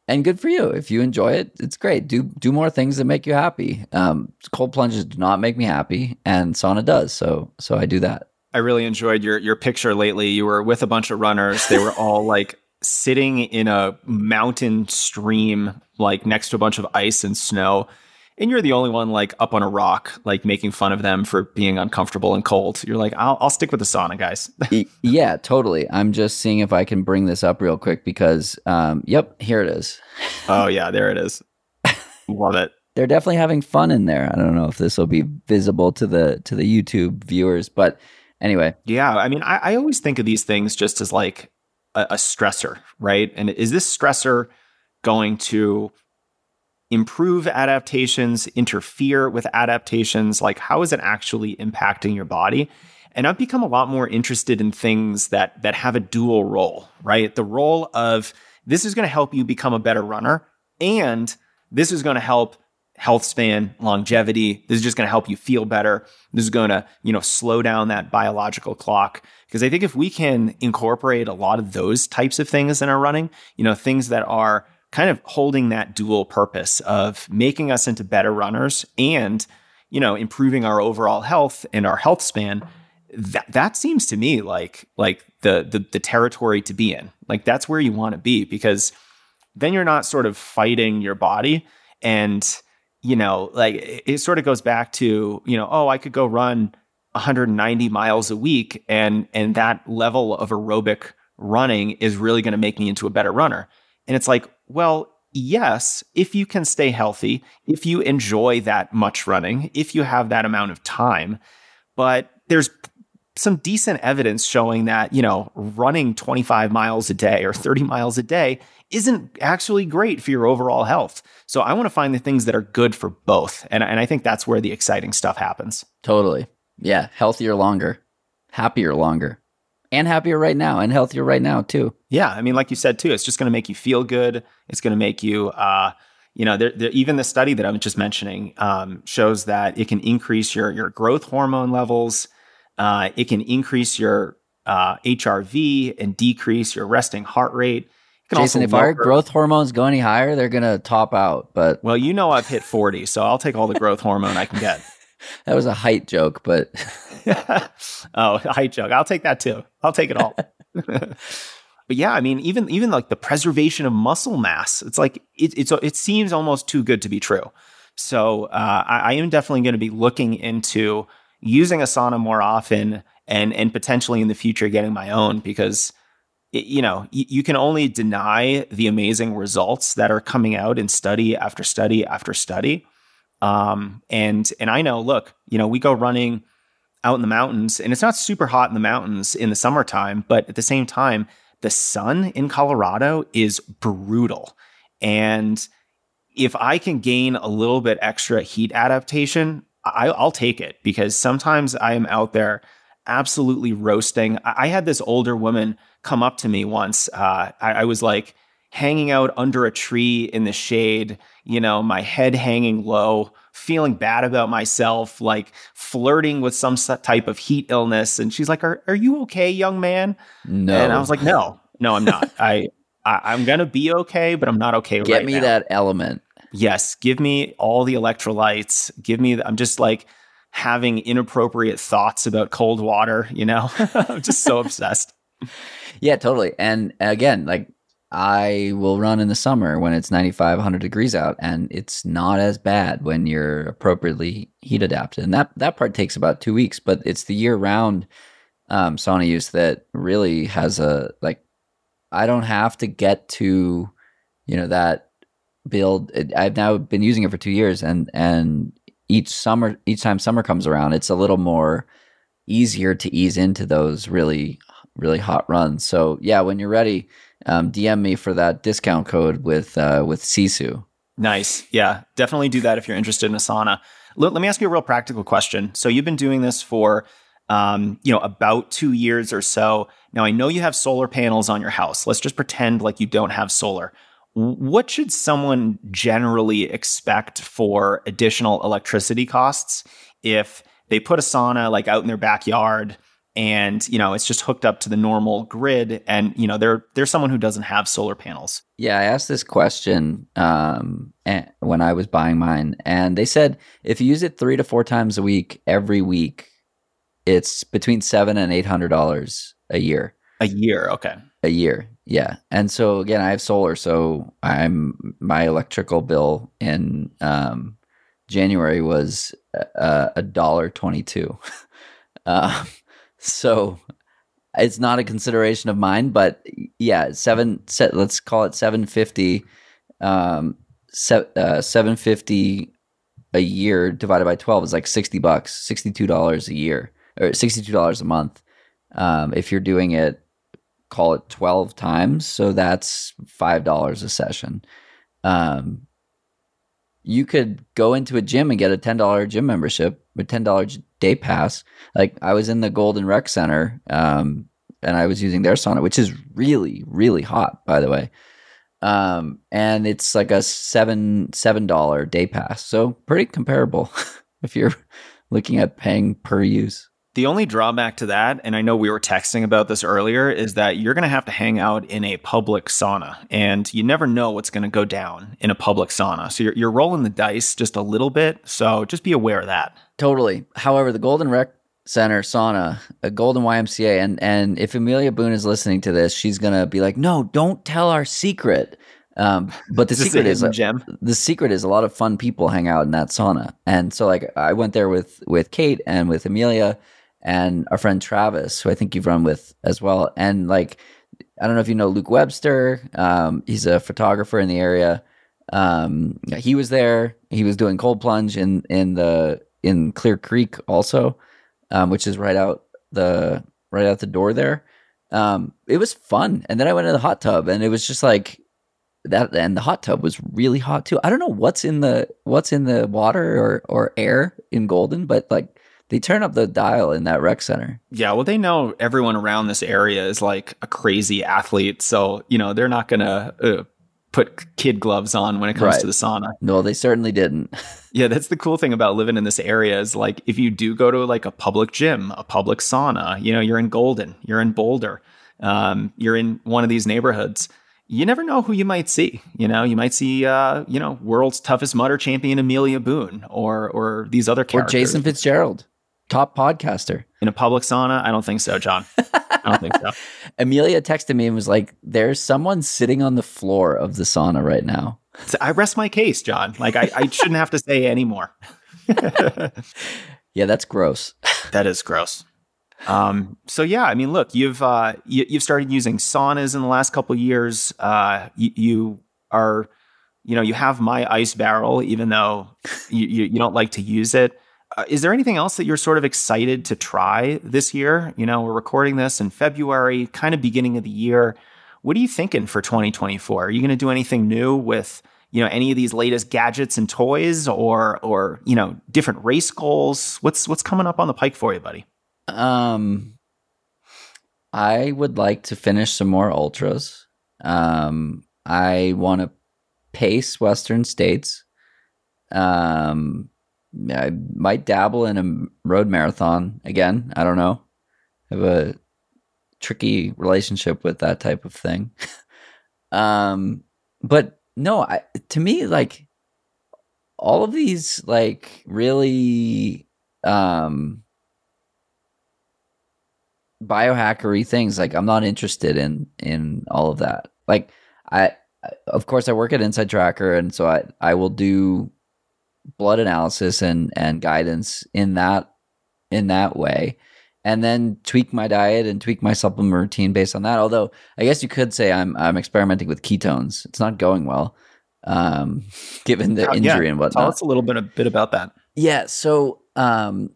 And good for you if you enjoy it. It's great. Do do more things that make you happy. Um, cold plunges do not make me happy, and sauna does. So so I do that. I really enjoyed your your picture lately. You were with a bunch of runners. They were all [laughs] like sitting in a mountain stream, like next to a bunch of ice and snow. And you're the only one like up on a rock, like making fun of them for being uncomfortable and cold. You're like, I'll, I'll stick with the sauna, guys. [laughs] yeah, totally. I'm just seeing if I can bring this up real quick because, um, yep, here it is. [laughs] oh yeah, there it is. Love it. They're definitely having fun in there. I don't know if this will be visible to the to the YouTube viewers, but anyway. Yeah, I mean, I, I always think of these things just as like a, a stressor, right? And is this stressor going to improve adaptations, interfere with adaptations? Like, how is it actually impacting your body? And I've become a lot more interested in things that that have a dual role, right? The role of this is going to help you become a better runner, and this is going to help health span, longevity. This is just going to help you feel better. This is going to, you know, slow down that biological clock. Because I think if we can incorporate a lot of those types of things in our running, you know, things that are kind of holding that dual purpose of making us into better runners and, you know, improving our overall health and our health span, that that seems to me like like the the, the territory to be in. Like that's where you want to be because then you're not sort of fighting your body and you know, like it, it sort of goes back to, you know, oh, I could go run 190 miles a week and and that level of aerobic running is really going to make me into a better runner. And it's like, well, yes, if you can stay healthy, if you enjoy that much running, if you have that amount of time, but there's some decent evidence showing that, you know, running 25 miles a day or 30 miles a day isn't actually great for your overall health. So I want to find the things that are good for both. And, and I think that's where the exciting stuff happens. Totally. Yeah. Healthier longer, happier longer, and happier right now, and healthier right now, too. Yeah. I mean, like you said, too, it's just going to make you feel good. It's going to make you, uh, you know, there, there, even the study that I'm just mentioning um, shows that it can increase your your growth hormone levels. Uh, it can increase your uh, HRV and decrease your resting heart rate. Jason, if our growth hormones go any higher, they're going to top out. But well, you know, I've hit 40, so I'll take all the growth hormone I can get. [laughs] that was a height joke, but [laughs] [laughs] oh, height joke. I'll take that too. I'll take it all. [laughs] but yeah, I mean, even even like the preservation of muscle mass, it's like it, it's it seems almost too good to be true. So uh, I, I am definitely going to be looking into using a sauna more often, and and potentially in the future getting my own because you know, you can only deny the amazing results that are coming out in study after study after study. Um, and and I know, look, you know, we go running out in the mountains, and it's not super hot in the mountains in the summertime, but at the same time, the sun in Colorado is brutal. And if I can gain a little bit extra heat adaptation, I, will take it because sometimes I am out there absolutely roasting. I, had this older woman come up to me once. Uh, I, I was like hanging out under a tree in the shade, you know, my head hanging low, feeling bad about myself, like flirting with some type of heat illness. And she's like, "Are are you okay, young man?" No. And I was like, "No, no, I'm not. [laughs] I, I am gonna be okay, but I'm not okay with that. Get right me now. that element. Yes, give me all the electrolytes. Give me. I'm just like having inappropriate thoughts about cold water, you know? [laughs] I'm just so obsessed. [laughs] Yeah, totally. And again, like I will run in the summer when it's 95, 100 degrees out, and it's not as bad when you're appropriately heat adapted. And that, that part takes about two weeks, but it's the year round um, sauna use that really has a, like, I don't have to get to, you know, that build. I've now been using it for two years, and, and each summer, each time summer comes around, it's a little more easier to ease into those really, really hot runs. So yeah, when you're ready, um, DM me for that discount code with uh, with Sisu. Nice. Yeah, definitely do that if you're interested in a sauna. Let, let me ask you a real practical question. So you've been doing this for um, you know about two years or so. Now I know you have solar panels on your house. Let's just pretend like you don't have solar. What should someone generally expect for additional electricity costs if they put a sauna like out in their backyard? And you know it's just hooked up to the normal grid and you know they're they're someone who doesn't have solar panels. Yeah i asked this question um, when i was buying mine and they said if you use it three to four times a week every week it's between seven and eight hundred dollars a year. A year okay. A year yeah. And so again i have solar so i'm my electrical bill in um, january was uh, a dollar 22 uh, [laughs] so it's not a consideration of mine, but yeah, seven. Set, let's call it seven fifty. Um, se- uh, seven fifty a year divided by twelve is like sixty bucks, sixty two dollars a year, or sixty two dollars a month. Um, if you're doing it, call it twelve times, so that's five dollars a session. Um, you could go into a gym and get a ten dollar gym membership, ten dollar day pass. Like I was in the Golden Rec Center, um, and I was using their sauna, which is really really hot, by the way. Um, and it's like a seven seven dollar day pass, so pretty comparable [laughs] if you're looking at paying per use. The only drawback to that, and I know we were texting about this earlier, is that you're going to have to hang out in a public sauna, and you never know what's going to go down in a public sauna. So you're, you're rolling the dice just a little bit. So just be aware of that. Totally. However, the Golden Rec Center sauna, a Golden YMCA, and and if Amelia Boone is listening to this, she's gonna be like, "No, don't tell our secret." Um, but the secret is gem. the secret is a lot of fun people hang out in that sauna, and so like I went there with with Kate and with Amelia and our friend Travis, who I think you've run with as well. And like, I don't know if you know Luke Webster. Um, he's a photographer in the area. Um, he was there. He was doing cold plunge in in the in Clear Creek also, um, which is right out the right out the door there. Um, it was fun. And then I went in the hot tub, and it was just like that. And the hot tub was really hot too. I don't know what's in the what's in the water or or air in Golden, but like they turn up the dial in that rec center. Yeah, well, they know everyone around this area is like a crazy athlete, so you know they're not gonna uh, put kid gloves on when it comes right. to the sauna. No, they certainly didn't. [laughs] yeah, that's the cool thing about living in this area is like if you do go to like a public gym, a public sauna, you know, you're in Golden, you're in Boulder, um, you're in one of these neighborhoods. You never know who you might see. You know, you might see, uh, you know, world's toughest Mudder champion Amelia Boone, or or these other characters, or Jason Fitzgerald top podcaster in a public sauna? I don't think so, Jon. I don't think so. [laughs] Amelia texted me and was like, "There's someone sitting on the floor of the sauna right now." I rest my case, Jon. Like I, I shouldn't have to say anymore. [laughs] yeah, that's gross. [laughs] that is gross. Um, so yeah, I mean, look, you've uh, you, have started using saunas in the last couple years. Uh, you, you, are, you know, you have my ice barrel, even though you, you, you don't like to use it. Uh, is there anything else that you're sort of excited to try this year? You know, we're recording this in February, kind of beginning of the year. What are you thinking for 2024? Are you going to do anything new with, you know, any of these latest gadgets and toys or or, you know, different race goals? What's what's coming up on the pike for you, buddy? Um I would like to finish some more ultras. Um I want to pace western states. Um I might dabble in a road marathon again. I don't know. I have a tricky relationship with that type of thing. [laughs] um, but no, I, to me, like all of these, like really um, biohackery things. Like I'm not interested in in all of that. Like I, of course, I work at InsideTracker, and so I I will do blood analysis and and guidance in that in that way. And then tweak my diet and tweak my supplement routine based on that. Although i guess you could say i'm i'm experimenting with ketones. It's not going well um, [laughs] given the injury yeah. and whatnot. tell us a little bit a bit about that. Yeah so um,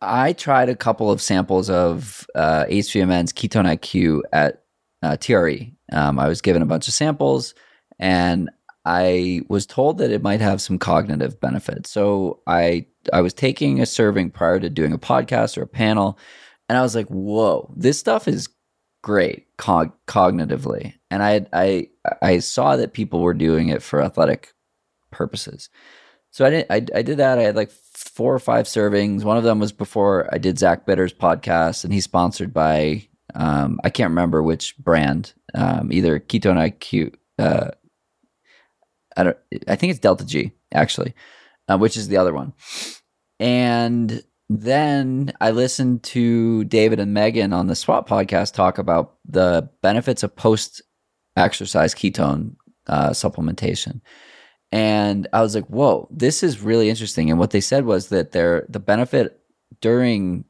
i tried a couple of samples of uh, hvmn's ketone iq at uh, tre um, i was given a bunch of samples and I was told that it might have some cognitive benefits. So I I was taking a serving prior to doing a podcast or a panel, and I was like, "Whoa, this stuff is great cog- cognitively." And I I I saw that people were doing it for athletic purposes. So I did I, I did that. I had like four or five servings. One of them was before I did Zach Bitter's podcast, and he's sponsored by um, I can't remember which brand, um, either Ketone IQ. Uh, I don't. I think it's Delta G actually, uh, which is the other one. And then I listened to David and Megan on the SWAP podcast talk about the benefits of post exercise ketone uh, supplementation. And I was like, whoa, this is really interesting. And what they said was that there the benefit during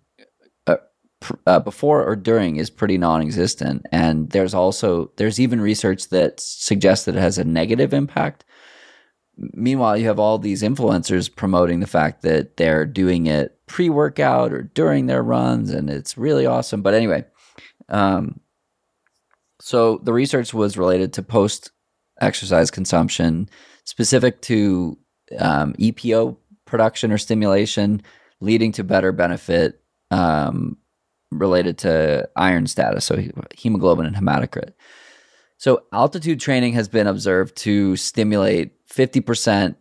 uh, uh, before or during is pretty non-existent and there's also there's even research that suggests that it has a negative impact meanwhile you have all these influencers promoting the fact that they're doing it pre-workout or during their runs and it's really awesome. But anyway um, so the research was related to post exercise consumption specific to um, epo production or stimulation leading to better benefit um, related to iron status so hemoglobin and hematocrit. So altitude training has been observed to stimulate 50%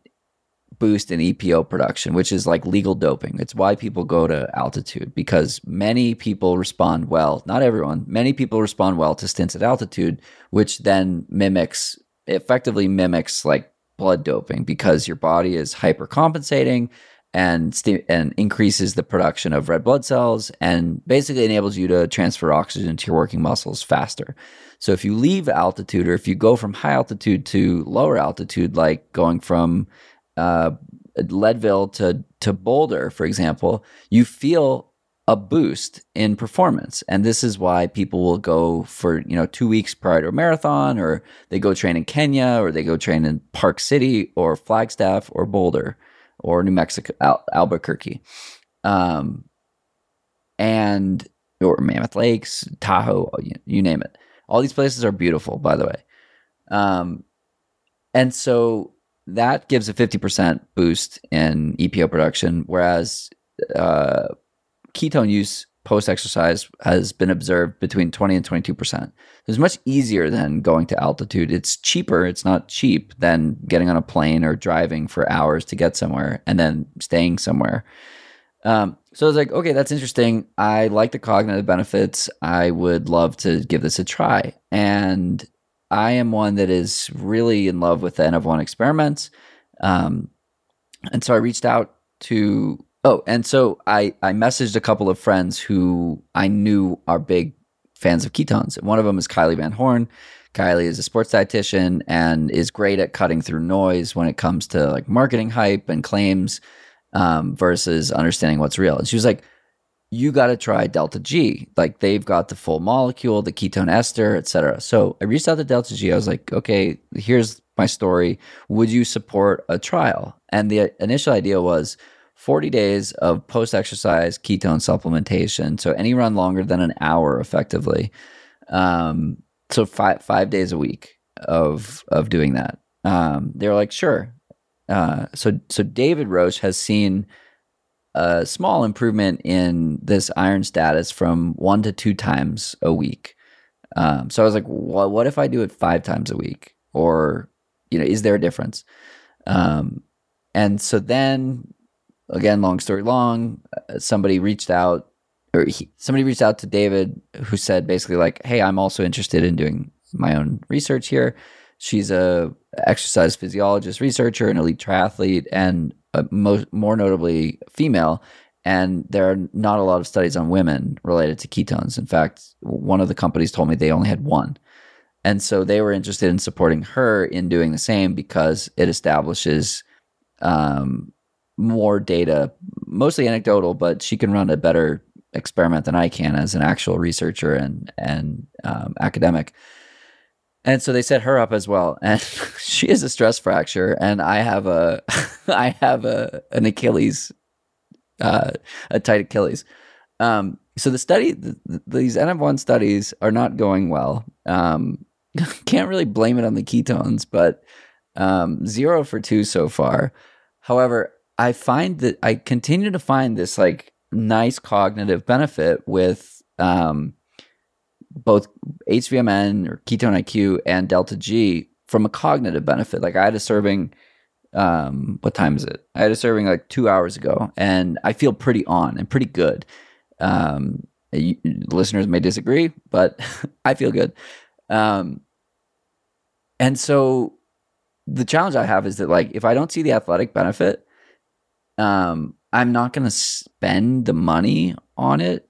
boost in EPO production, which is like legal doping. It's why people go to altitude because many people respond well, not everyone, many people respond well to stints at altitude, which then mimics, effectively mimics like blood doping because your body is hypercompensating and st- and increases the production of red blood cells and basically enables you to transfer oxygen to your working muscles faster. So if you leave altitude or if you go from high altitude to lower altitude, like going from uh, Leadville to to Boulder, for example, you feel a boost in performance. And this is why people will go for, you know, two weeks prior to a marathon, or they go train in Kenya, or they go train in Park City, or Flagstaff, or Boulder or New Mexico, Al- Albuquerque, um, and or Mammoth Lakes, Tahoe, you, you, name it. All these places are beautiful, by the way. Um, and so that gives a 50% boost in EPO production, whereas uh, ketone use post exercise has been observed between 20 and 22%. It's much easier than going to altitude. It's cheaper, it's not cheap than getting on a plane or driving for hours to get somewhere and then staying somewhere. Um, so I was like, okay, that's interesting. I like the cognitive benefits. I would love to give this a try. And I am one that is really in love with the N of one experiments. Um, and so I reached out to Oh, and so I I messaged a couple of friends who I knew are big fans of ketones. One of them is Kylee Van Horn. Kylee is a sports dietitian and is great at cutting through noise when it comes to like marketing hype and claims um, versus understanding what's real. And she was like, "You got to try Delta G. Like they've got the full molecule, the ketone ester, etc." So I reached out to Delta G. I was like, "Okay, here's my story. Would you support a trial?" And the initial idea was 40 days of post exercise ketone supplementation. So any run longer than an hour effectively. Um, so five, five days a week of, of doing that. Um, they're like, sure. Uh, so, so David Roche has seen a small improvement in this iron status from one to two times a week. Um, so I was like, well, what if I do it five times a week? Or, you know, is there a difference? Um, and so then again, long story long, uh, somebody reached out or he, somebody reached out to David who said basically like, "Hey, I'm also interested in doing my own research here." She's a exercise physiologist researcher, an elite triathlete, and uh, mo- more notably female. And there are not a lot of studies on women related to ketones. In fact, one of the companies told me they only had one. And so they were interested in supporting her in doing the same because it establishes um, more data, mostly anecdotal, but she can run a better experiment than I can as an actual researcher and and um, academic. And so they set her up as well, and [laughs] she has a stress fracture, and I have a [laughs] I have a an Achilles, uh, a tight Achilles. Um, so the study, the, these NF1 studies are not going well. Um, [laughs] can't really blame it on the ketones, but um, zero for two so far. However, I find that I continue to find this like nice cognitive benefit with um, both HVMN or ketone IQ and delta G from a cognitive benefit. Like I had a serving, um, what time is it? I had a serving like two hours ago, and I feel pretty on and pretty good. Um, you, listeners may disagree, but [laughs] I feel good. Um, and so the challenge I have is that like if I don't see the athletic benefit, um, I'm not going to spend the money on it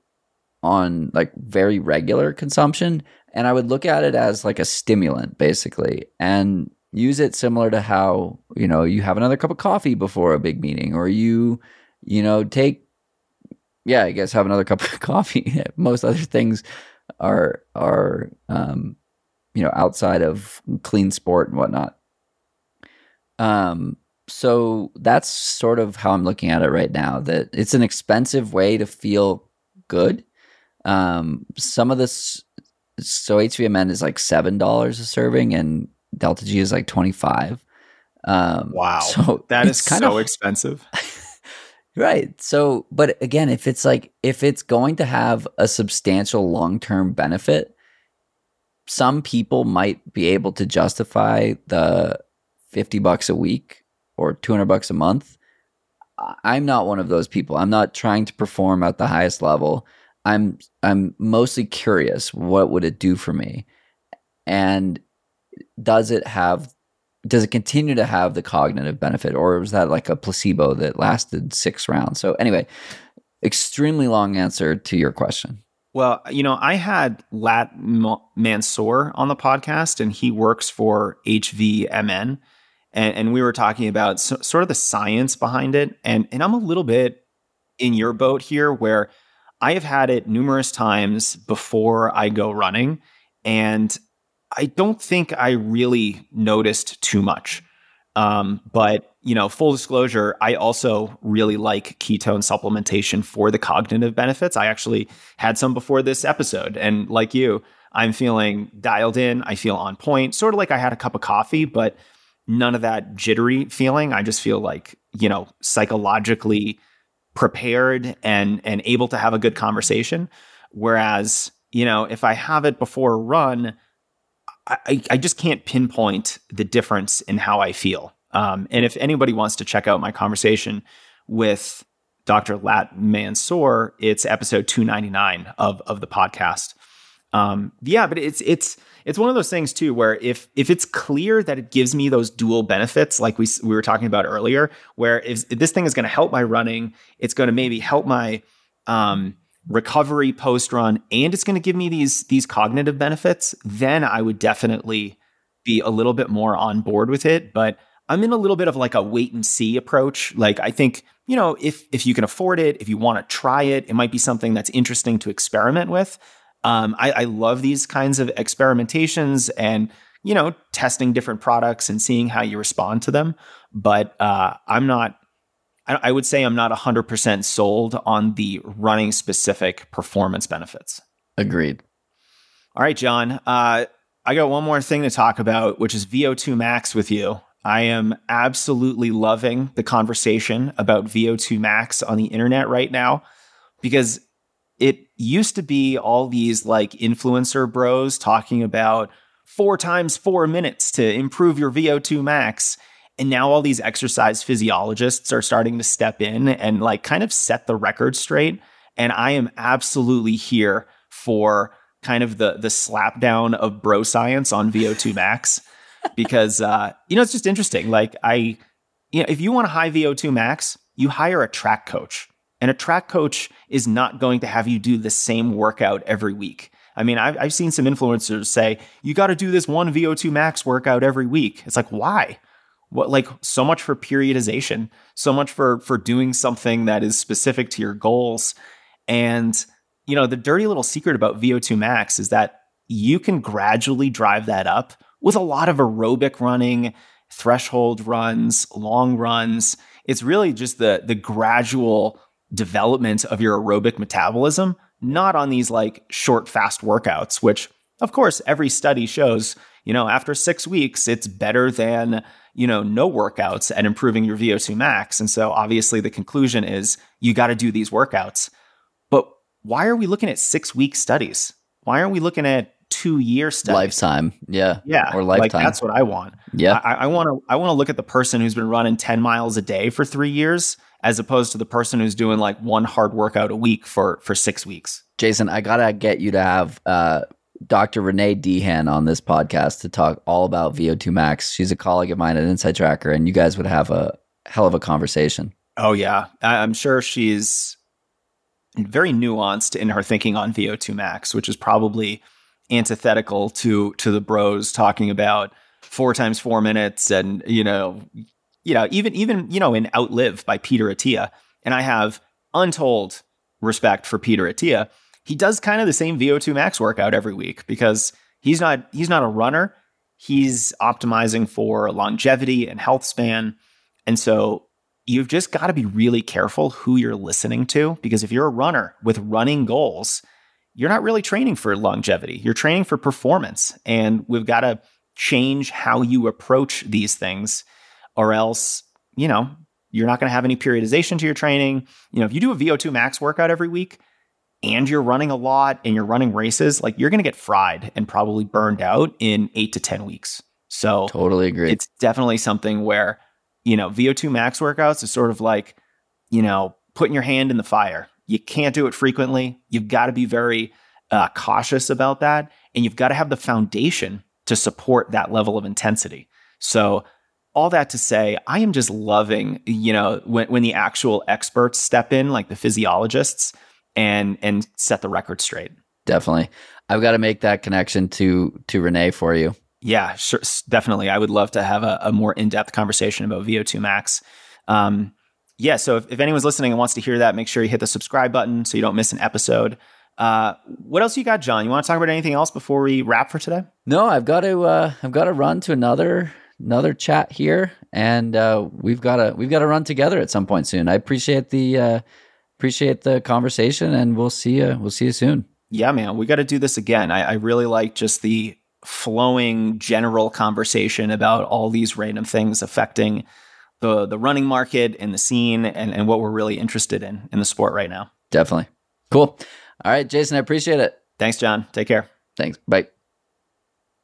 on like very regular consumption. And I would look at it as like a stimulant basically and use it similar to how, you know, you have another cup of coffee before a big meeting or you, you know, take, yeah, I guess have another [laughs] cup of coffee. [laughs] Most other things are, are, um, you know, outside of clean sport and whatnot. Um, so that's sort of how I'm looking at it right now. That it's an expensive way to feel good. Um, some of this, so HVMN is like seven dollars a serving, and Delta G is like twenty five. Um, wow, so [laughs] that is kind so of expensive. [laughs] right. So, but again, if it's like if it's going to have a substantial long term benefit, some people might be able to justify the 50 bucks a week or 200 bucks a month. I'm not one of those people. I'm not trying to perform at the highest level. I'm I'm mostly curious what would it do for me? And does it have does it continue to have the cognitive benefit or was that like a placebo that lasted 6 rounds? So anyway, extremely long answer to your question. Well, you know, I had Latt Mansor on the podcast and he works for HVMN and, and we were talking about so, sort of the science behind it. And, and I'm a little bit in your boat here where I have had it numerous times before I go running. And I don't think I really noticed too much. Um, but you know, full disclosure, I also really like ketone supplementation for the cognitive benefits. I actually had some before this episode, and like you, I'm feeling dialed in. I feel on point, sort of like I had a cup of coffee, but none of that jittery feeling. I just feel like, you know, psychologically prepared and and able to have a good conversation. Whereas, you know, if I have it before a run, I, I just can't pinpoint the difference in how I feel. Um, and if anybody wants to check out my conversation with Dr. Latt Mansor, it's episode 299 of, of the podcast. Um, yeah, but it's it's it's one of those things too where if if it's clear that it gives me those dual benefits like we we were talking about earlier where if, if this thing is going to help my running it's going to maybe help my um, recovery post run and it's going to give me these these cognitive benefits then i would definitely be a little bit more on board with it. But i'm in a little bit of like a wait and see approach. Like i think you know if if you can afford it if you want to try it it might be something that's interesting to experiment with um, I, I love these kinds of experimentations and you know testing different products and seeing how you respond to them. But uh, I'm not. I, I would say I'm not 100% sold on the running specific performance benefits. Agreed. All right, Jon. Uh, I got one more thing to talk about, which is VO2 max with you. I am absolutely loving the conversation about VO2 max on the internet right now because it used to be all these like influencer bros talking about four times four minutes to improve your VO2 max. And now all these exercise physiologists are starting to step in and like kind of set the record straight. And I am absolutely here for kind of the the slapdown of bro science on VO2 [laughs] max because uh, you know it's just interesting. Like I you know, if you want a high VO2 max, you hire a track coach. And a track coach is not going to have you do the same workout every week. I mean, I've, I've seen some influencers say, you got to do this one VO2 max workout every week. It's like, why? What, like, so much for periodization, so much for, for doing something that is specific to your goals. And, you know, the dirty little secret about VO2 max is that you can gradually drive that up with a lot of aerobic running, threshold runs, long runs. It's really just the, the gradual development of your aerobic metabolism, not on these like short, fast workouts, which of course every study shows, you know, after six weeks, it's better than, you know, no workouts at improving your VO2 max. And so obviously the conclusion is you got to do these workouts. But why are we looking at six week studies? Why aren't we looking at two year studies? Lifetime. Yeah. Yeah. Or lifetime. Like that's what I want. Yeah. I want to I want to look at the person who's been running 10 miles a day for three years as opposed to the person who's doing like one hard workout a week for for six weeks. Jason, I gotta get you to have uh, Dr. Renee Deehan on this podcast to talk all about VO2 Max. She's a colleague of mine at InsideTracker, and you guys would have a hell of a conversation. Oh yeah, I- I'm sure she's very nuanced in her thinking on VO2 max, which is probably antithetical to to the bros talking about four times four minutes and you know you know even even you know in outlive by peter attia and i have untold respect for peter attia he does kind of the same vo2 max workout every week because he's not he's not a runner he's optimizing for longevity and health span and so you've just got to be really careful who you're listening to because if you're a runner with running goals you're not really training for longevity. You're training for performance. And we've got to change how you approach these things, or else, you know, you're not going to have any periodization to your training. You know, if you do a VO2 max workout every week and you're running a lot and you're running races, like you're going to get fried and probably burned out in eight to 10 weeks. So totally agree. It's definitely something where, you know, VO2 max workouts is sort of like, you know, putting your hand in the fire you can't do it frequently. You've got to be very uh, cautious about that. And you've got to have the foundation to support that level of intensity. So, all that to say, I am just loving, you know, when, when the actual experts step in, like the physiologists, and and set the record straight. Definitely, I've got to make that connection to to Renee for you. Yeah, sure, definitely. I would love to have a, a more in depth conversation about VO2 max. Um, yeah, so if, if anyone's listening and wants to hear that, make sure you hit the subscribe button so you don't miss an episode. Uh, what else you got, Jon? You want to talk about anything else before we wrap for today? No, I've got to. Uh, I've got to run to another another chat here, and uh, we've got to we've got to run together at some point soon. I appreciate the uh, appreciate the conversation, and we'll see you. We'll see you soon. Yeah, man, we got to do this again. I, I really like just the flowing general conversation about all these random things affecting the the running market and the scene and, and what we're really interested in in the sport right now. Definitely. Cool. All right, Jason, I appreciate it. Thanks, Jon. Take care. Thanks. Bye.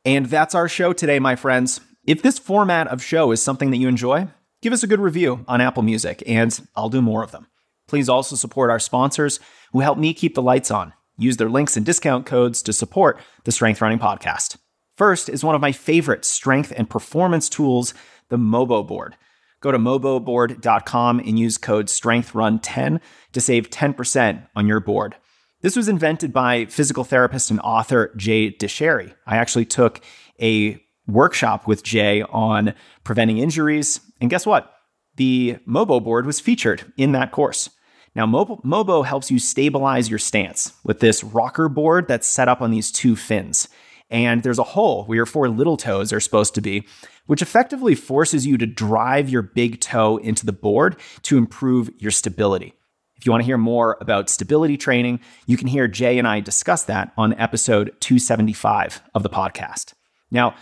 And that's our show today, my friends. If this format of show is something that you enjoy, give us a good review on Apple Music, and I'll do more of them. Please also support our sponsors who help me keep the lights on. Use their links and discount codes to support the Strength Running Podcast. First is one of my favorite strength and performance tools, the Mobo Board. Go to moboboard.com and use code STRENGTHRUN10 to save 10% on your board. This was invented by physical therapist and author Jay Dicharry. I actually took a workshop with Jay on preventing injuries, and guess what? The Mobo board was featured in that course. Now, Mobo, helps you stabilize your stance with this rocker board that's set up on these two fins. And there's a hole where your four little toes are supposed to be, which effectively forces you to drive your big toe into the board to improve your stability. If you want to hear more about stability training, you can hear Jay and I discuss that on episode 275 of the podcast. Now,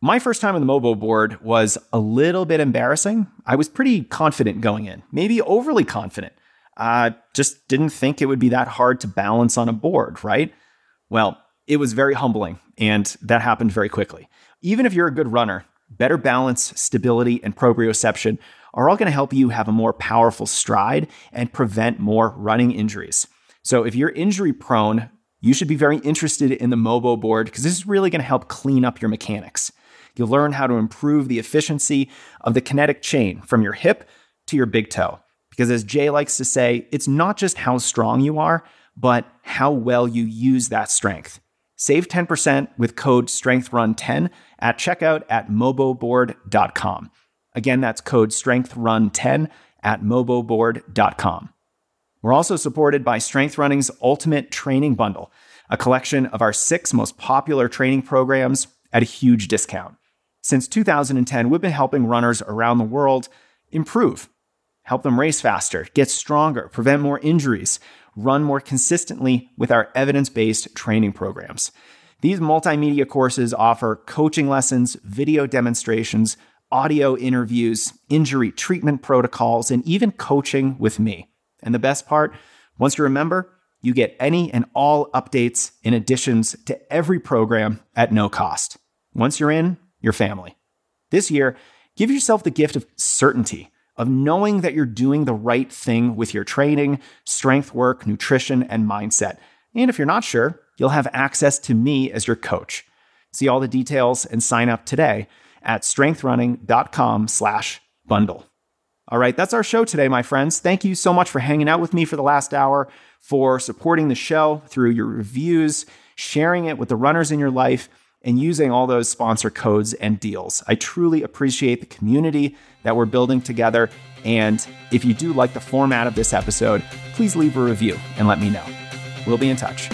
my first time on the Mobo board was a little bit embarrassing. I was pretty confident going in, maybe overly confident. I just didn't think it would be that hard to balance on a board, right? Well, it was very humbling, and that happened very quickly. Even if you're a good runner, better balance, stability, and proprioception are all going to help you have a more powerful stride and prevent more running injuries. So if you're injury prone, you should be very interested in the Mobo board because this is really going to help clean up your mechanics. You'll learn how to improve the efficiency of the kinetic chain from your hip to your big toe. Because as Jay likes to say, it's not just how strong you are, but how well you use that strength. Save 10% with code StrengthRun10 at checkout at moboboard.com. Again, that's code StrengthRun10 at moboboard.com. We're also supported by Strength Running's Ultimate Training Bundle, a collection of our six most popular training programs at a huge discount. Since 2010, we've been helping runners around the world improve, help them race faster, get stronger, prevent more injuries, run more consistently with our evidence based training programs. These multimedia courses offer coaching lessons, video demonstrations, audio interviews, injury treatment protocols, and even coaching with me. And the best part, once you're a member, you get any and all updates and additions to every program at no cost. Once you're in, your family. This year, give yourself the gift of certainty, of knowing that you're doing the right thing with your training, strength work, nutrition, and mindset. And if you're not sure, you'll have access to me as your coach. See all the details and sign up today at strengthrunning.com slash bundle. All right, that's our show today, my friends. Thank you so much for hanging out with me for the last hour, for supporting the show through your reviews, sharing it with the runners in your life, and using all those sponsor codes and deals. I truly appreciate the community that we're building together. And if you do like the format of this episode, please leave a review and let me know. We'll be in touch.